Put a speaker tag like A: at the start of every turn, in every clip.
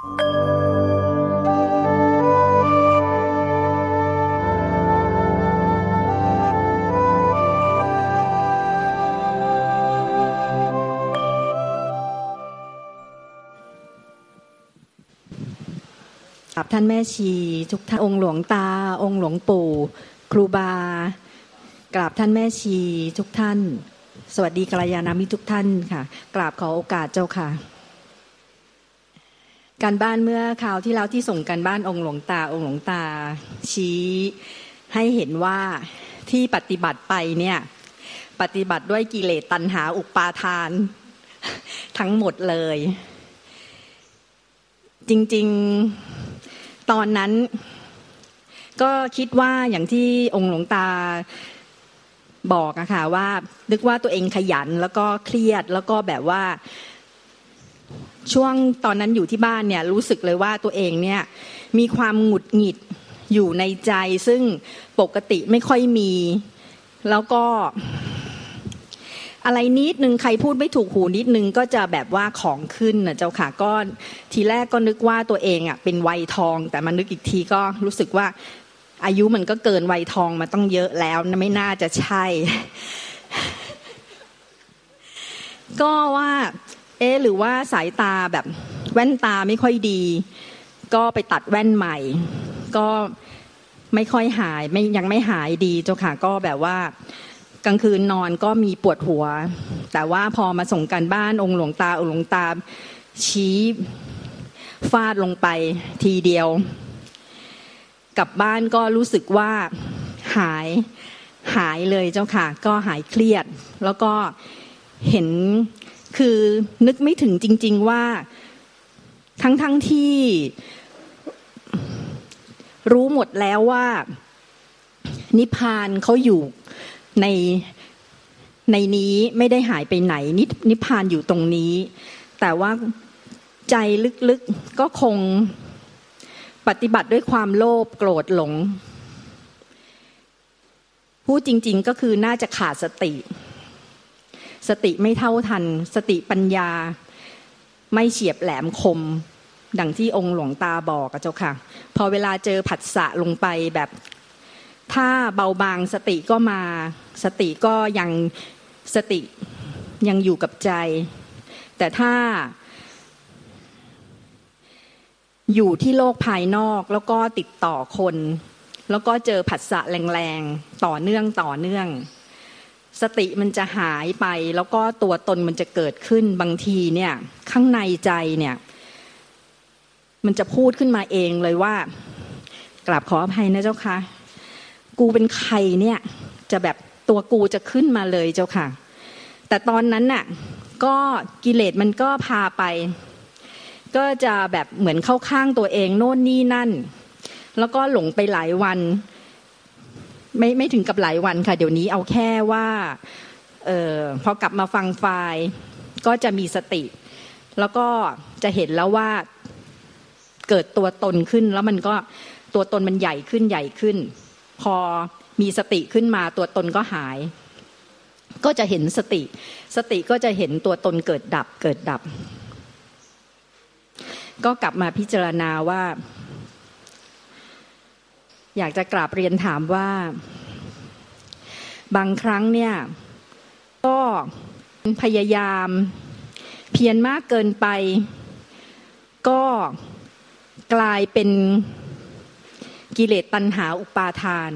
A: กับท่านแม่ชีทุกท่านองค์หลวงตา องค์หลวงปู่ ครูบา กราบท่านแม่ชีทุกท่าน สวัสดีกัลยาณมิตรทุกท่านค่ะ กราบขอโอกาสเจ้าค่ะ การบ้านเมื่อคราวที่แล้วที่ส่งการบ้านองค์หลวงตาองค์หลวงตา ชี้ให้เห็นว่าที่ปฏิบัติไปเนี่ยปฏิบัติด้วยกิเลสตัณหาอุปาทาน ทั้งหมดเลย จริงๆตอนนั้น ก็คิดว่าอย่างที่องค์หลวงตาบอกอะค่ะว่า นึกว่าตัวเองขยันแล้วก็เครียดแล้วก็แบบว่า ช่วงตอนนั้นอยู่ที่บ้านเนี่ยรู้สึกเลยว่าตัวเองเนี่ยมีความหงุดหงิดอยู่ในใจซึ่งปกติไม่ค่อยมี แล้วก็ อะไรนิดนึงใครพูดไม่ถูกหูนิดนึงก็จะแบบว่าของขึ้นนะเจ้าค่ะก็ทีแรกก็นึกว่าตัวเองอะเป็นวัยทอง แต่มานึกอีกทีก็รู้สึกว่าอายุมันก็เกินวัยทองมาต้องเยอะแล้วไม่น่าจะใช่ ก็ว่า เอ๊หรือว่าสายตาแบบแว่นตาไม่ค่อยดี ก็ไปตัดแว่นใหม่ ก็ไม่ค่อยหายไม่ยังไม่หายดีเจ้าค่ะก็แบบว่ากลางคืนนอนก็มีปวดหัว แต่ว่าพอมาส่งกันบ้านองค์หลวงตาองค์หลวงตาชี้ฟาดลงไปทีเดียว กลับบ้านก็รู้สึกว่าหายหายเลยเจ้าค่ะ ก็หายเครียด แล้วก็เห็น คือนึกไม่ถึงจริง ๆว่าทั้งๆทที่รู้หมดแล้วว่า นิพพานเขาอยู่ในในนี้ไม่ได้หายไปไหนนนิพพานอยู่ตรงนี้ แต่ว่าใจลึกๆก็คงปฏิบัติด้วยความโลภโกรธหลงพูดจริง ๆ ก็คือน่าจะขาดสติ สติไม่เท่าทัน สติปัญญา ไม่เฉียบแหลมคม ดังที่องค์หลวงตาบอกกับเจ้าค่ะ พอเวลาเจอผัสสะลงไปแบบ ถ้าเบาบางสติก็มา สติก็ยังสติยังอยู่กับใจ แต่ถ้าอยู่ที่โลกภายนอกแล้วก็ติดต่อคน แล้วก็เจอผัสสะแรงๆ ต่อเนื่องต่อเนื่อง สติมันจะหายไป แล้วก็ตัวตนมันจะเกิดขึ้นบางทีเนี่ย ข้างในใจเนี่ย มันจะพูดขึ้นมาเองเลยว่ากราบขออภัยนะเจ้าค่ะ กูเป็นใครเนี่ย จะแบบตัวกูจะขึ้นมาเลยเจ้าค่ะ แต่ตอนนั้นน่ะ ก็กิเลสมันก็พาไป ก็จะแบบเหมือนเข้าข้างตัวเองโน่นนี่นั่น แล้วก็หลงไปหลายวัน ไม่ไม่ถึงกับหลายวันค่ะ เดี๋ยวนี้เอาแค่ว่าเออพอกลับมาฟังไฟล์ก็จะมีสติ แล้วก็จะเห็นแล้วว่าเกิดตัวตนขึ้น แล้วมันก็ตัวตนมันใหญ่ขึ้นใหญ่ขึ้น พอมีสติขึ้นมาตัวตนก็หาย ก็จะเห็นสติ สติก็จะเห็นตัวตนเกิดดับเกิดดับ ก็กลับมาพิจารณาว่า อยากจะกราบเรียนถามว่า บางครั้งเนี่ยก็พยายาม เพียรมากเกินไป ก็กลายเป็นกิเลสตัณหาอุปาทาน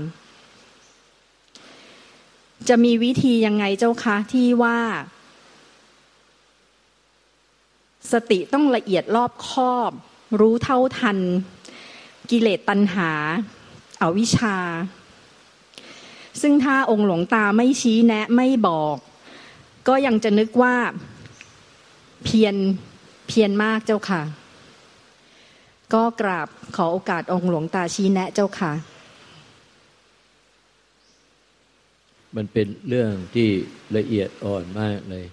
A: จะมีวิธียังไงเจ้าคะที่ว่า สติต้องละเอียดรอบคอบ รู้เท่าทัน กิเลสตัณหา อาวิชา ซึ่งถ้าองค์หลวงตาไม่ชี้แนะไม่บอก ก็ยังจะนึกว่าเพียรเพียรมากเจ้าค่ะ ก็กราบขอโอกาสองค์หลวงตาชี้แนะเจ้าค่ะ
B: มันเป็นเรื่องที่ละเอียดอ่อนมากเลย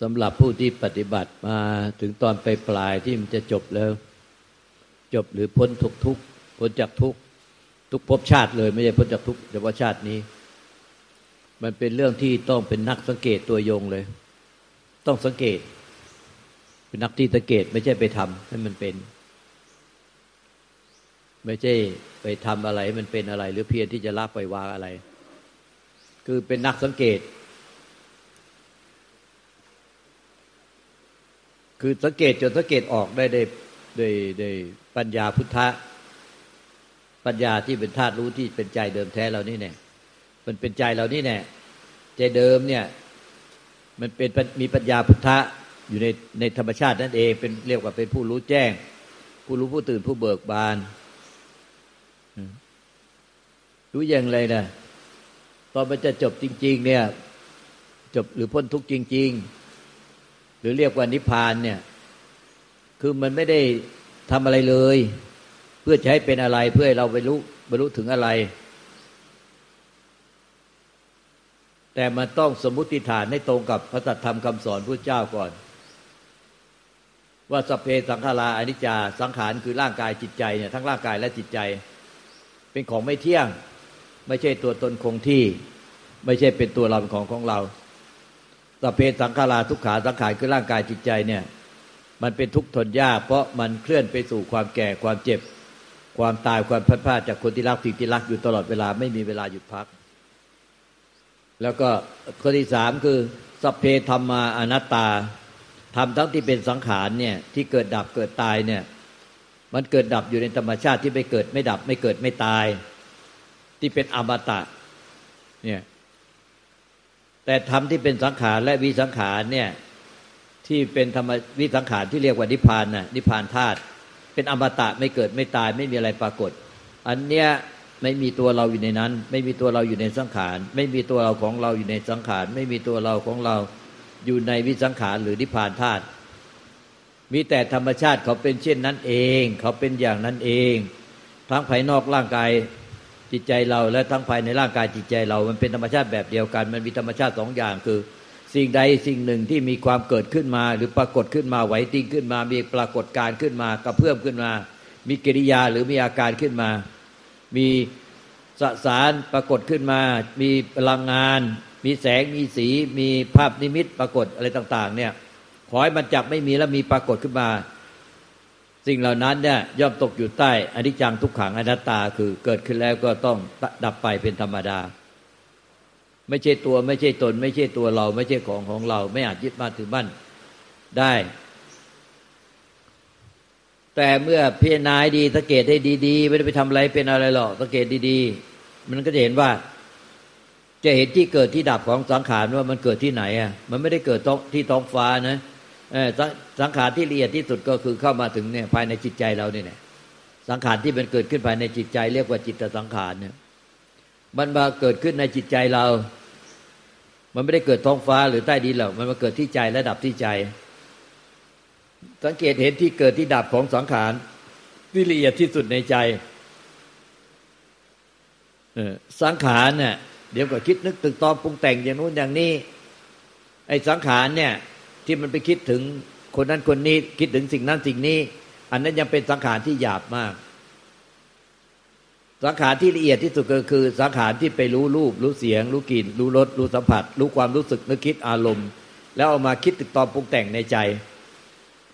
B: สำหรับผู้ที่ปฏิบัติมาถึงตอนไปปลายที่มันจะจบแล้ว จบหรือพ้นทุกทุก พ้นจากทุกทุกภพชาติเลย ไม่ใช่พ้นจากทุกเฉพาะชาตินี้ มันเป็นเรื่องที่ต้องเป็นนักสังเกตตัวยงเลย ต้องสังเกต เป็นนักที่สังเกตไม่ใช่ไปทำให้มันเป็น ไม่ใช่ไปทำอะไรมันเป็นอะไร หรือเพียรที่จะละปล่อยวางอะไร คือเป็นนักสังเกตคือสังเกตจนสังเกตออกได้ได้ได้ได้ปัญญาพุทธะ ปัญญาที่เป็นธาตุรู้ที่เป็นใจเดิมแท้เรานี่แน่มันเป็นใจเรานี่แน่ใจเดิมเนี่ย มันเป็นมีปัญญาพุทธะอยู่ในในธรรมชาตินั่นเองเป็นเรียกว่าเป็นผู้รู้แจ้ง ผู้รู้ผู้ตื่นผู้เบิกบานรู้อย่างไรนะตอนมันจะจบจริง ๆ เนี่ย จบหรือพ้นทุกข์จริง ๆ หรือเรียกว่านิพพานเนี่ย คือมันไม่ได้ทำอะไรเลย พื่อจะให้เป็นอะไรเพื่อให้เราไปรู้บรรลุถึงอะไร แต่มันต้องสมมุติฐานให้ตรงกับพระตัธรรมคำสอนพระเจ้าก่อน ว่าสเพสังขาราอนิจจาสังขารคือร่างกายจิตใจเนี่ยทั้งร่างกายและจิตใจ เป็นของไม่เที่ยง ไม่ใช่ตัวตนคงที่ ไม่ใช่เป็นตัวเราเป็นของของเราสเพสังขาราทุกขาสังขารคือร่างกายจิตใจเนี่ย มันเป็นทุกข์ทนยากเพราะมันเคลื่อนไปสู่ความแก่ความเจ็บ ความตายความพัดพลาดจากคนที่รักสิ่งที่รักอยู่ตลอดเวลาไม่มีเวลาหยุดพัก แล้วก็ข้อที่สามคือสัพเพธรรมาอนัตตาทำทั้งที่เป็นสังขารเนี่ยที่เกิดดับเกิดตายเนี่ย มันเกิดดับอยู่ในธรรมชาติที่ไม่เกิดไม่ดับ ไม่เกิดไม่ตาย ที่เป็นอมตะเนี่ยแต่ธรรมที่เป็นสังขารและวิสังขารเนี่ยที่เป็นธรรมวิสังขารที่เรียกว่านิพพานน่ะนิพพานธาตุ เป็นอมตะไม่เกิดไม่ตายไม่มีอะไรปรากฏ อันเนี้ยไม่มีตัวเราอยู่ในนั้น ไม่มีตัวเราอยู่ในสังขาร ไม่มีตัวเราของเราอยู่ในสังขาร ไม่มีตัวเราของเราอยู่ในวิสังขารหรือนิพพานธาตุมีแต่ธรรมชาติเขาเป็นเช่นนั้นเอง เขาเป็นอย่างนั้นเอง ทั้งภายนอกร่างกายจิตใจเราและทั้งภายในร่างกายจิตใจเรา มันเป็นธรรมชาติแบบเดียวกัน มันมีธรรมชาติสองอย่างคือ สิ่งใดสิ่งหนึ่งที่มีความเกิดขึ้นมา หรือปรากฏขึ้นมาไหวติ้งขึ้นมา มีปรากฏการขึ้นมากระเพื่อมขึ้นมา มีกิริยาหรือมีอาการขึ้นมา มีสสารปรากฏขึ้นมา มีพลังงาน มีแสงมีสี มีภาพนิมิตปรากฏอะไรต่าง ๆ เนี่ยขอให้มันจับไม่มีแล้วมีปรากฏขึ้นมา สิ่งเหล่านั้นเนี่ยย่อมตกอยู่ใต้อนิจจังทุกขังอนัตตาคือเกิดขึ้นแล้วก็ต้องดับไปเป็นธรรมดา ไม่ใช่ตัว ไม่ใช่ตน ไม่ใช่ตัวเรา ไม่ใช่ของของเรา ไม่อาจยึดมาถือมั่นได้ แต่เมื่อพิจารณาดีสังเกตให้ดีๆ ไม่ได้ไปทำอะไรเป็นอะไรหรอกสังเกตดีๆ มันก็จะเห็นว่า จะเห็นที่เกิดที่ดับของสังขารว่ามันเกิดที่ไหนอะมันไม่ได้เกิดที่ท้องฟ้านะสังขารที่ละเอียดที่สุดก็คือเข้ามาถึงเนี่ยภายในจิตใจเราเนี่ยสังขารที่มันเกิดขึ้นภายในจิตใจ เรียกว่าจิตสังขารเนี่ยมันมาเกิดขึ้นในจิตใจเรา มันไม่ได้เกิดท้องฟ้าหรือใต้ดินหรอกมันมาเกิดที่ใจและดับที่ใจ สังเกตเห็นที่เกิดที่ดับของสังขารที่ละเอียดที่สุดในใจสังขารเนี่ยเดี๋ยวก็คิดนึกตึกตอปรุงแต่งอย่างนู้นอย่างนี้ ไอ้สังขารเนี่ย ที่มันไปคิดถึงคนนั้นคนนี้คิดถึงสิ่งนั้นสิ่งนี้ อันนั้นยังเป็นสังขารที่หยาบมาก สังขารที่ละเอียดที่สุดก็คือ สังขารที่ไปรู้รูป รู้เสียง รู้กลิ่น รู้รสรู้สัมผัส รู้ความรู้สึกนึกคิดอารมณ์ แล้วเอามาคิดตึกตอมปรุงแต่งในใจ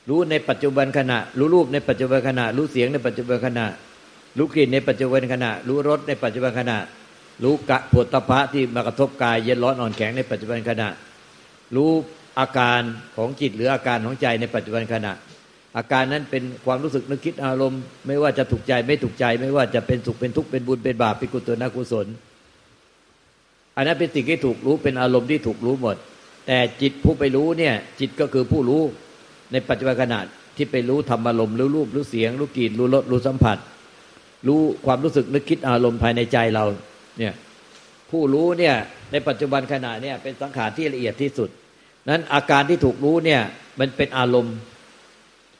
B: รู้ในปัจจุบันขณะ รู้รูปในปัจจุบันขณะ รู้เสียงในปัจจุบันขณะ รู้กลิ่นในปัจจุบันขณะ รู้รสในปัจจุบันขณะ รู้กะปวดตะพะที่มากระทบกายเย็นร้อนอ่อนแข็งในปัจจุบันขณะ รู้อาการของจิตหรืออาการของใจในปัจจุบันขณะ อาการนั้นเป็นความรู้สึกนึกคิดอารมณ์ ไม่ว่าจะถูกใจไม่ถูกใจ ไม่ว่าจะเป็นสุขเป็นทุกข์เป็นบุญเป็นบาปเป็นกุศลนกุศล อันนั้นเป็นสิ่งที่ถูกรู้เป็นอารมณ์ที่ถูกรู้หมด แต่จิตผู้ไปรู้เนี่ย จิตก็คือผู้รู้ในปัจจุบันขณะที่ไปรู้ธรรมอารมณ์รู้รูปรู้เสียง รู้กลิ่นรู้รสรู้สัมผัส รู้ความรู้สึกนึกคิดอารมณ์ภายในใจเราเนี่ยผู้รู้เนี่ยในปัจจุบันขณะเนี่ยเป็นสังขารที่ละเอียดที่สุด นั้นอาการที่ถูกรู้เนี่ยมันเป็นอารมณ์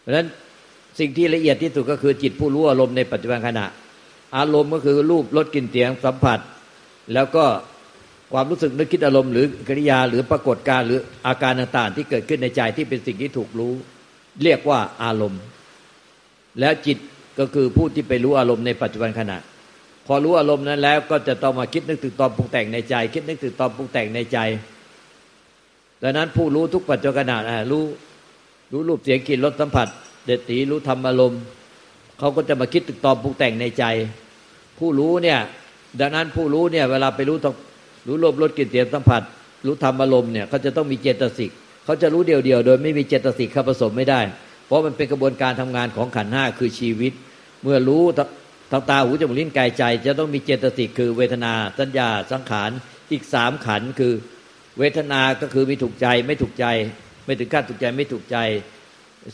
B: เพราะฉะนั้นสิ่งที่ละเอียดที่สุดก็คือจิตผู้รู้อารมณ์ในปัจจุบันขณะ อารมณ์ก็คือรูปรสกลิ่นเสียงสัมผัส แล้วก็ความรู้สึกนึกคิดอารมณ์หรือกิริยาหรือปรากฏการหรืออาการต่างๆ ที่เกิดขึ้นในใจที่เป็นสิ่งที่ถูกรู้ เรียกว่าอารมณ์ แล้วจิตก็คือผู้ที่ไปรู้อารมณ์ในปัจจุบันขณะ พอรู้อารมณ์นั้นแล้วก็จะต้องมาคิดนึกถึงตอนปรุงแต่งในใจ คิดนึกถึงตอนปรุงแต่งในใจดังนั้นผู้รู้ทุกปัจจุบันขณะรู้ รู้รูปเสียงกลิ่นรสสัมผัส เดตีรู้ธรรมอารมณ์เขาก็จะมาคิดตึกตอมปรุงแต่งในใจ ผู้รู้เนี่ย ดังนั้นผู้รู้เนี่ย เวลาไปรู้รู้รูปรสกลิ่นเสียงสัมผัส รู้ธรรมอารมณ์เนี่ยเขาจะต้องมีเจตสิกเขาจะรู้เดียวๆโดยไม่มีเจตสิกเข้าผสมไม่ได้ เพราะมันเป็นกระบวนการทำงานของขันห้าคือชีวิต เมื่อรู้ทางตาหูจมูกลิ้นกายใจ จะต้องมีเจตสิกคือเวทนา สัญญาสังขารอีกสามขันคือ เวทนาก็คือมีถูกใจไม่ถูกใจ ไม่ถึงขั้นถูกใจไม่ถูกใจ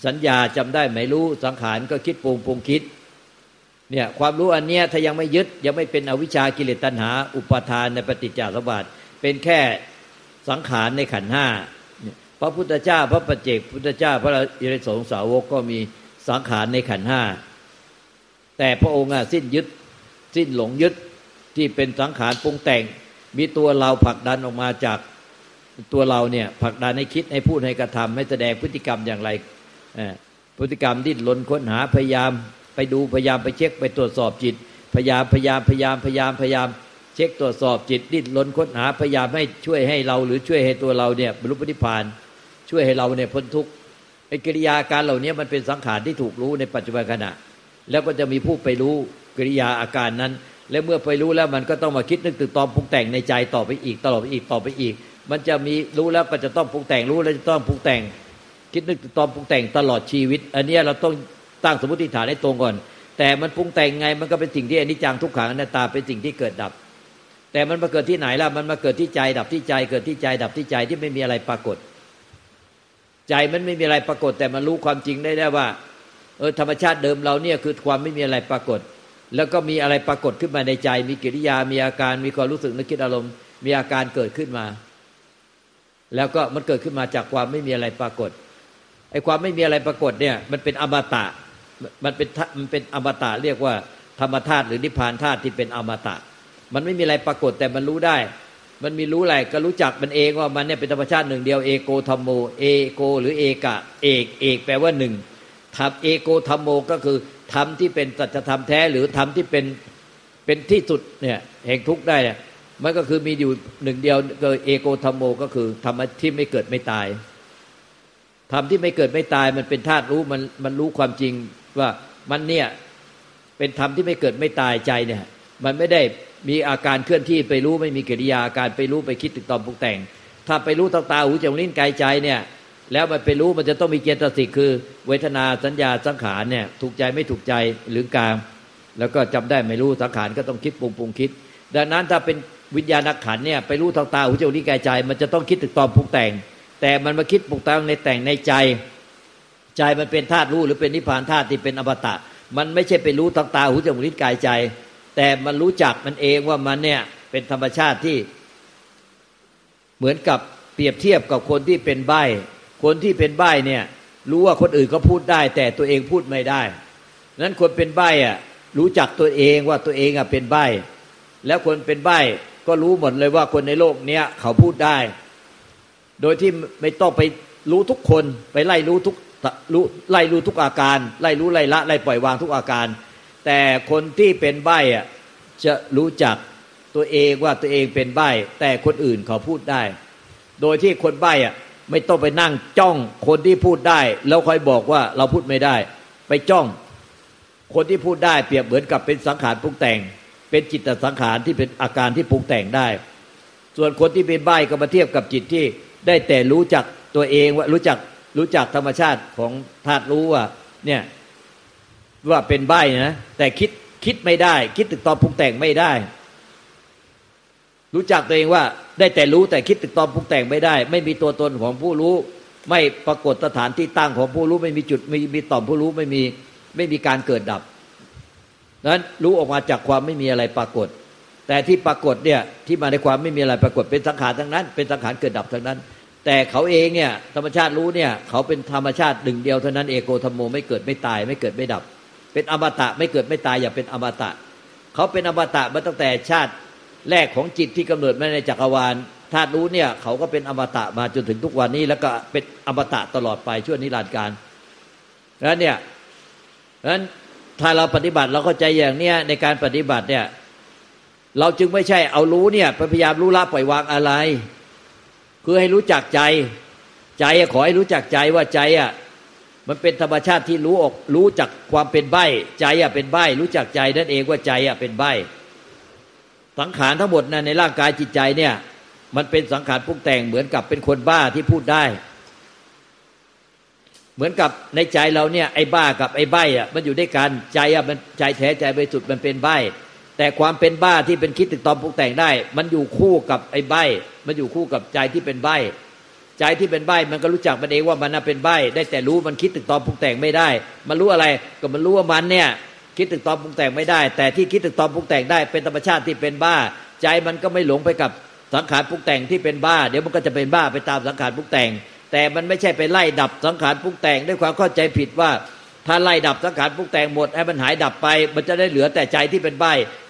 B: สัญญาจำได้ไม่รู้สังขารก็คิดปรุงปรุงคิดเนี่ยความรู้อันเนี้ยถ้ายังไม่ยึดยังไม่เป็นอวิชากิเลสตัณหา อุปาทานในปฏิจจสมบัติเป็นแค่สังขารในขันห้าพระพุทธเจ้าพระปัจเจกพุทธเจ้าพระอิริสงสาวกก็มีสังขารในขันห้าแต่พระองค์สิ้นยึดสิ้นหลงยึดที่เป็นสังขารปรุงแต่ง มีตัวเราผลักดันออกมาจาก ตัวเราเนี่ยผลักดันให้คิดให้พูดให้กระทำให้แสดงพฤติกรรมอย่างไรพฤติกรรมดิ้นรนค้นหาพยายาม ไปดูพยายามไปเช็คไปตรวจสอบจิต พยายามพยายามพยายามพยายามพยายาม เช็คตรวจสอบจิต ดิ้นรนค้นหาพยายามให้ช่วยให้เรา หรือช่วยให้ตัวเราเนี่ยบรรลุปฏิพานช่วยให้เราเนี่ยพ้นทุกข์ไอ้กิริยาการเหล่านี้มันเป็นสังขารที่ถูกรู้ในปัจจุบันขณะ แล้วก็จะมีผู้ไปรู้กิริยาอาการนั้น และเมื่อไปรู้แล้วมันก็ต้องมาคิดนึกตึกตอมปรุงแต่งในใจต่อไปอีกตลอดไปอีกต่อไปอีก มันจะมีรู้แล้วก็จะต้องปรุงแต่งรู้แล้วจะต้องปรุงแต่ง คิดนึกตอมปรุงแต่งตลอดชีวิต อันนี้เราต้องตั้งสมมติฐานให้ตรงก่อน แต่มันปรุงแต่งไงมันก็เป็นสิ่งที่อนิจจังทุกขังอนัตตาเป็นสิ่งที่เกิดดับ แต่มันมาเกิดที่ไหนล่ะมันมาเกิดที่ใจดับที่ใจ เกิดที่ใจดับที่ใจที่ไม่มีอะไรปรากฏ ใจมันไม่มีอะไรปรากฏ แต่มันรู้ความจริงได้ได้ว่าเออธรรมชาติเดิมเราเนี่ยคือความไม่มีอะไรปรากฏ แล้วก็มีอะไรปรากฏขึ้นมาในใจ มีกิริยามีอาการมีความรู้สึกนึกคิดอารมณ์ มีอาการเกิดขึ้นมา แล้วก็มันเกิดขึ้นมาจากความไม่มีอะไรปรากฏไอ้ความไม่มีอะไรปรากฏเนี่ย มันเป็นอมตะมันเป็นมันเป็นอมตะเรียกว่าธรรมธาตุหรือนิพพานธาตุที่เป็นอมตะ มันไม่มีอะไรปรากฏแต่มันรู้ได้ มันมีรู้อะไรก็รู้จักมันเองว่ามันเนี่ยเป็นธรรมชาติหนึ่งเดียวเอโกธรรมโมเอโก หรือเอกะเอกเอกแปลว่าหนึ่งธรรมเอโกธรรมโมก็คือธรรมที่เป็นสัจธรรมแท้หรือธรรมที่เป็นเป็นที่สุดเนี่ยแห่งทุกข์ได้เนี่ย มันก็คือมีอยู่หนึ่งเดียวก็เอโกธรรมโมก็คือธรรมที่ไม่เกิดไม่ตายธรรมที่ไม่เกิดไม่ตายมันเป็นธาตุรู้มันมันรู้ความจริงว่ามันเนี่ยเป็นธรรมที่ไม่เกิดไม่ตายใจเนี่ย มันไม่ได้มีอาการเคลื่อนที่ไปรู้ไม่มีกิริยาอาการไปรู้ไปคิดติดต่อปรุงแต่ง ถ้าไปรู้ตาตาหูจมูกลิ้นกายใจเนี่ยแล้วมันไปรู้มันจะต้องมีเจตสิกคือ เวทนาสัญญาสังขารเนี่ยถูกใจไม่ถูกใจหรือกลางแล้วก็จำได้ไม่รู้สังขารก็ต้องคิดปรุงปรุงคิด ดังนั้นถ้าเป็น วิญญาณขันเนี่ยไปรู้ทางตาหูจมูกลิ้นกายใจ มันจะต้องคิดติดต่อปรุงแต่ง แต่มันมาคิดปรุงแต่งในแต่งในใจ ใจมันเป็นธาตุรู้หรือเป็นนิพพานธาตุที่เป็นอมตะ มันไม่ใช่ไปรู้ทางตาหูจมูกลิ้นกายใจ แต่มันรู้จักมันเองว่ามันเนี่ยเป็นธรรมชาติที่เหมือนกับเปรียบเทียบกับคนที่เป็นใบคนที่เป็นใบเนี่ยรู้ว่าคนอื่นก็พูดได้ แต่ตัวเองพูดไม่ได้นั้นคนเป็นใบ้อะรู้จักตัวเองว่าตัวเองอะเป็นใบแล้วคนเป็นใบ ก็รู้หมดเลยว่าคนในโลกเนี้ยเขาพูดได้ โดยที่ไม่ต้องไปรู้ทุกคนไปไล่รู้ทุกรู้ไล่รู้ทุกอาการ ไล่รู้ไล่ละไล่ปล่อยวางทุกอาการ แต่คนที่เป็นใบ้อะจะรู้จักตัวเองว่าตัวเองเป็นใบ้ แต่คนอื่นเขาพูดได้ โดยที่คนใบ้อะไม่ต้องไปนั่งจ้องคนที่พูดได้ แล้วคอยบอกว่าเราพูดไม่ได้ ไปจ้อง คนที่พูดได้เปรียบเหมือนกับเป็นสังขารปรุงแต่ง เป็นจิตสังขารที่เป็นอาการที่ปรุงแต่งได้ ส่วนคนที่เป็นใบ้ก็มาเทียบกับจิตที่ได้แต่รู้จักตัวเองว่ารู้จักรู้จักธรรมชาติของธาตุรู้ว่าเนี่ยว่าเป็นใบนะแต่คิดคิดไม่ได้ คิดตึกตอบปรุงแต่งไม่ได้ รู้จักตัวเองว่าได้แต่รู้แต่คิดตึกตอบปรุงแต่งไม่ได้ ไม่มีตัวตนของผู้รู้ ไม่ปรากฏสถานที่ตั้งของผู้รู้ ไม่มีจุดไม่มีต่อมผู้รู้ไม่มีไม่มีการเกิดดับ นั้นรู้ออกมาจากความไม่มีอะไรปรากฏ แต่ที่ปรากฏเนี่ยที่มาในความไม่มีอะไรปรากฏเป็นสังขารทั้งนั้น เป็นสังขารเกิดดับทั้งนั้น แต่เขาเองเนี่ยธรรมชาติรู้เนี่ยเขาเป็นธรรมชาติหนึ่งเดียวเท่านั้นเอโกธรรมโมไม่เกิดไม่ตายไม่เกิดไม่ดับ เป็นอมตะไม่เกิดไม่ตายอย่าเป็นอมตะ เขาเป็นอมตะมาตั้งแต่ชาติแรกของจิตที่กำเนิดมาในจักรวาลธาตุรู้เนี่ยเขาก็เป็นอมตะมาจนถึงทุกวันนี้ แล้วก็เป็นอมตะตลอดไปช่วงนิรันดร์การแล้วเนี่ยนั้น ถ้าเราปฏิบัติเราเข้าใจอย่างเนี้ยในการปฏิบัติเนี่ย เราจึงไม่ใช่เอารู้เนี่ยพยายามรู้ละปล่อยวางอะไร คือให้รู้จักใจ ใจขอให้รู้จักใจว่าใจอะมันเป็นธรรมชาติที่รู้ออกรู้จักความเป็นใบใจอะเป็นใบรู้จักใจนั่นเองว่าใจอะเป็นใบสังขารทั้งหมดนะในร่างกายจิตใจเนี่ย มันเป็นสังขารปรุงแต่งเหมือนกับเป็นคนบ้าที่พูดได้ เหมือนกับในใจเราเนี่ยไอ้บ้ากับไอ้ใบอะมันอยู่ด้วยกันใจอะมันใจแท้ใจไปสุดมันเป็นใบแต่ความเป็นบ้าที่เป็นคิดตึกตอมปรุงแต่งได้ มันอยู่คู่กับไอ้ใบมันอยู่คู่กับใจที่เป็นใบใจที่เป็นใบมันก็รู้จักมันเองว่ามันน่ะเป็นใบได้แต่รู้มันคิดตึกตอมปรุงแต่งไม่ได้ มันรู้อะไรก็มันรู้ว่ามันเนี่ยคิดตึกตอมปรุงแต่งไม่ได้ แต่ที่คิดตึกตอมปรุงแต่งได้ เป็นธรรมชาติที่เป็นบ้า ใจมันก็ไม่หลงไปกับสังขารปรุงแต่งที่เป็นบ้า เดี๋ยวมันก็จะเป็นบ้าไปตามสังขารปรุงแต่ง แต่มันไม่ใช่ไปไล่ดับสังขารปรุงแต่งด้วยความเข้าใจผิดว่า ถ้าไล่ดับสังขารปรุงแต่งหมดให้มันหายดับไป มันจะได้เหลือแต่ใจที่เป็นใบ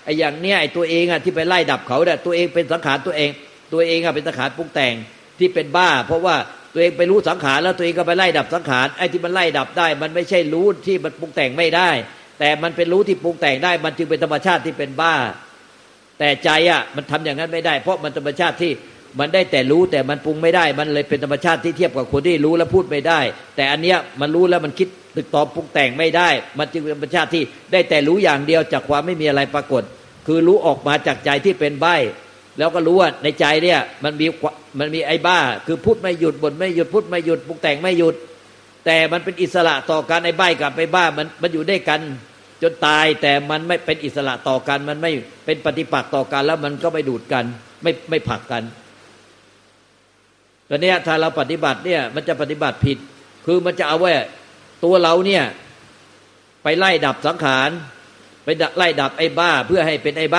B: ไอ้อย่างเนี้ยไอ้ตัวเองอะที่ไปไล่ดับเขาเนี่ยตัวเองเป็นสังขารตัวเอง ตัวเองอะเป็นสังขารปรุงแต่งที่เป็นบ้า เพราะว่าตัวเองไปรู้สังขารแล้วตัวเองก็ไปไล่ดับสังขารไอ้ที่มันไล่ดับได้ มันไม่ใช่รู้ที่มันปรุงแต่งไม่ได้ แต่มันเป็นรู้ที่ปรุงแต่งได้ มันจึงเป็นธรรมชาติที่เป็นบ้า แต่ใจอะมันทำอย่างนั้นไม่ได้ เพราะมันธรรมชาติที่ มันได้แต่รู้แต่มันปรุงไม่ได้ มันเลยเป็นธรรมชาติที่เทียบกับคนที่รู้แล้วพูดไม่ได้ แต่อันเนี้ยมันรู้แล้วมันคิดตึกตอบปรุงแต่งไม่ได้ มันจึงเป็นธรรมชาติที่ได้แต่รู้อย่างเดียวจากความไม่มีอะไรปรากฏ คือรู้ออกมาจากใจที่เป็นใบแล้วก็รู้ว่าในใจเนี่ยมันมีมันมีไอ้บ้า คือพูดไม่หยุดบ่นไม่หยุดพูดไม่หยุดปรุงแต่งไม่หยุด แต่มันเป็นอิสระต่อกันไอ้ใบกับไอ้บ้ามันมันอยู่ด้วยกันจนตายแต่มันไม่เป็นอิสระต่อกัน มันไม่เป็นปฏิปักษ์ต่อกันแล้วมันก็ไม่ดูดกัน ไม่ไม่ผักกัน ตอนนี้ถ้าเราปฏิบัติเนี่ยมันจะปฏิบัติผิด คือมันจะเอาไว้ตัวเราเนี่ยไปไล่ดับสังขารไปไล่ดับไอ้บ้าเพื่อให้เป็นไอ้ใบ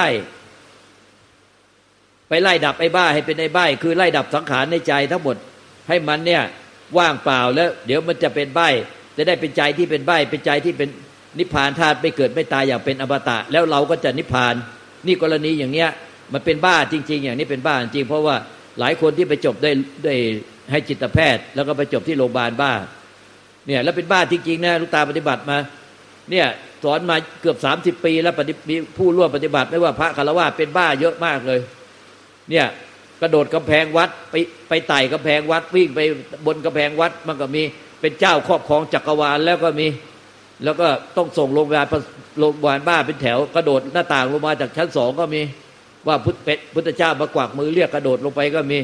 B: ไปไล่ดับไอ้บ้าให้เป็นไอ้ใบคือไล่ดับสังขารในใจทั้งหมดให้มันเนี่ยว่างเปล่าแล้ว เดี๋ยวมันจะเป็นใบจะได้เป็นใจที่เป็นใบเป็นใจที่เป็นนิพพานธาตุไม่เกิดไม่ตายอย่างเป็นอมตะ แล้วเราก็จะนิพพาน นี่กรณีอย่างเนี้ยมันเป็นบ้าจริง ๆ อย่างนี้เป็นบ้าจริงเพราะว่า หลายคนที่ไปจบได้ได้ให้จิตแพทย์ แล้วก็ไปจบที่โรงพยาบาลบ้า เนี่ยแล้วเป็นบ้าจริงๆนะลูกตาปฏิบัติมา เนี่ยสอนมาเกือบสามสิบปี แล้วปฏิมีผู้ร่วมปฏิบัติไม่ว่าพระคารวะเป็นบ้าเยอะมากเลย เนี่ยกระโดดกำแพงวัดไปไปไต่กำแพงวัดวิ่งไปบนกำแพงวัดมันก็มีเป็นเจ้าครอบครองจักรวาลแล้วก็มี แล้วก็ต้องส่งโรงพยาบาลโรงพยาบาลบ้าเป็นแถว กระโดดหน้าต่างลงมาจากชั้นสองก็มี ว่าพุทธพุทธเจ้ามากวักมือเรียกกระโดดลงไปก็มี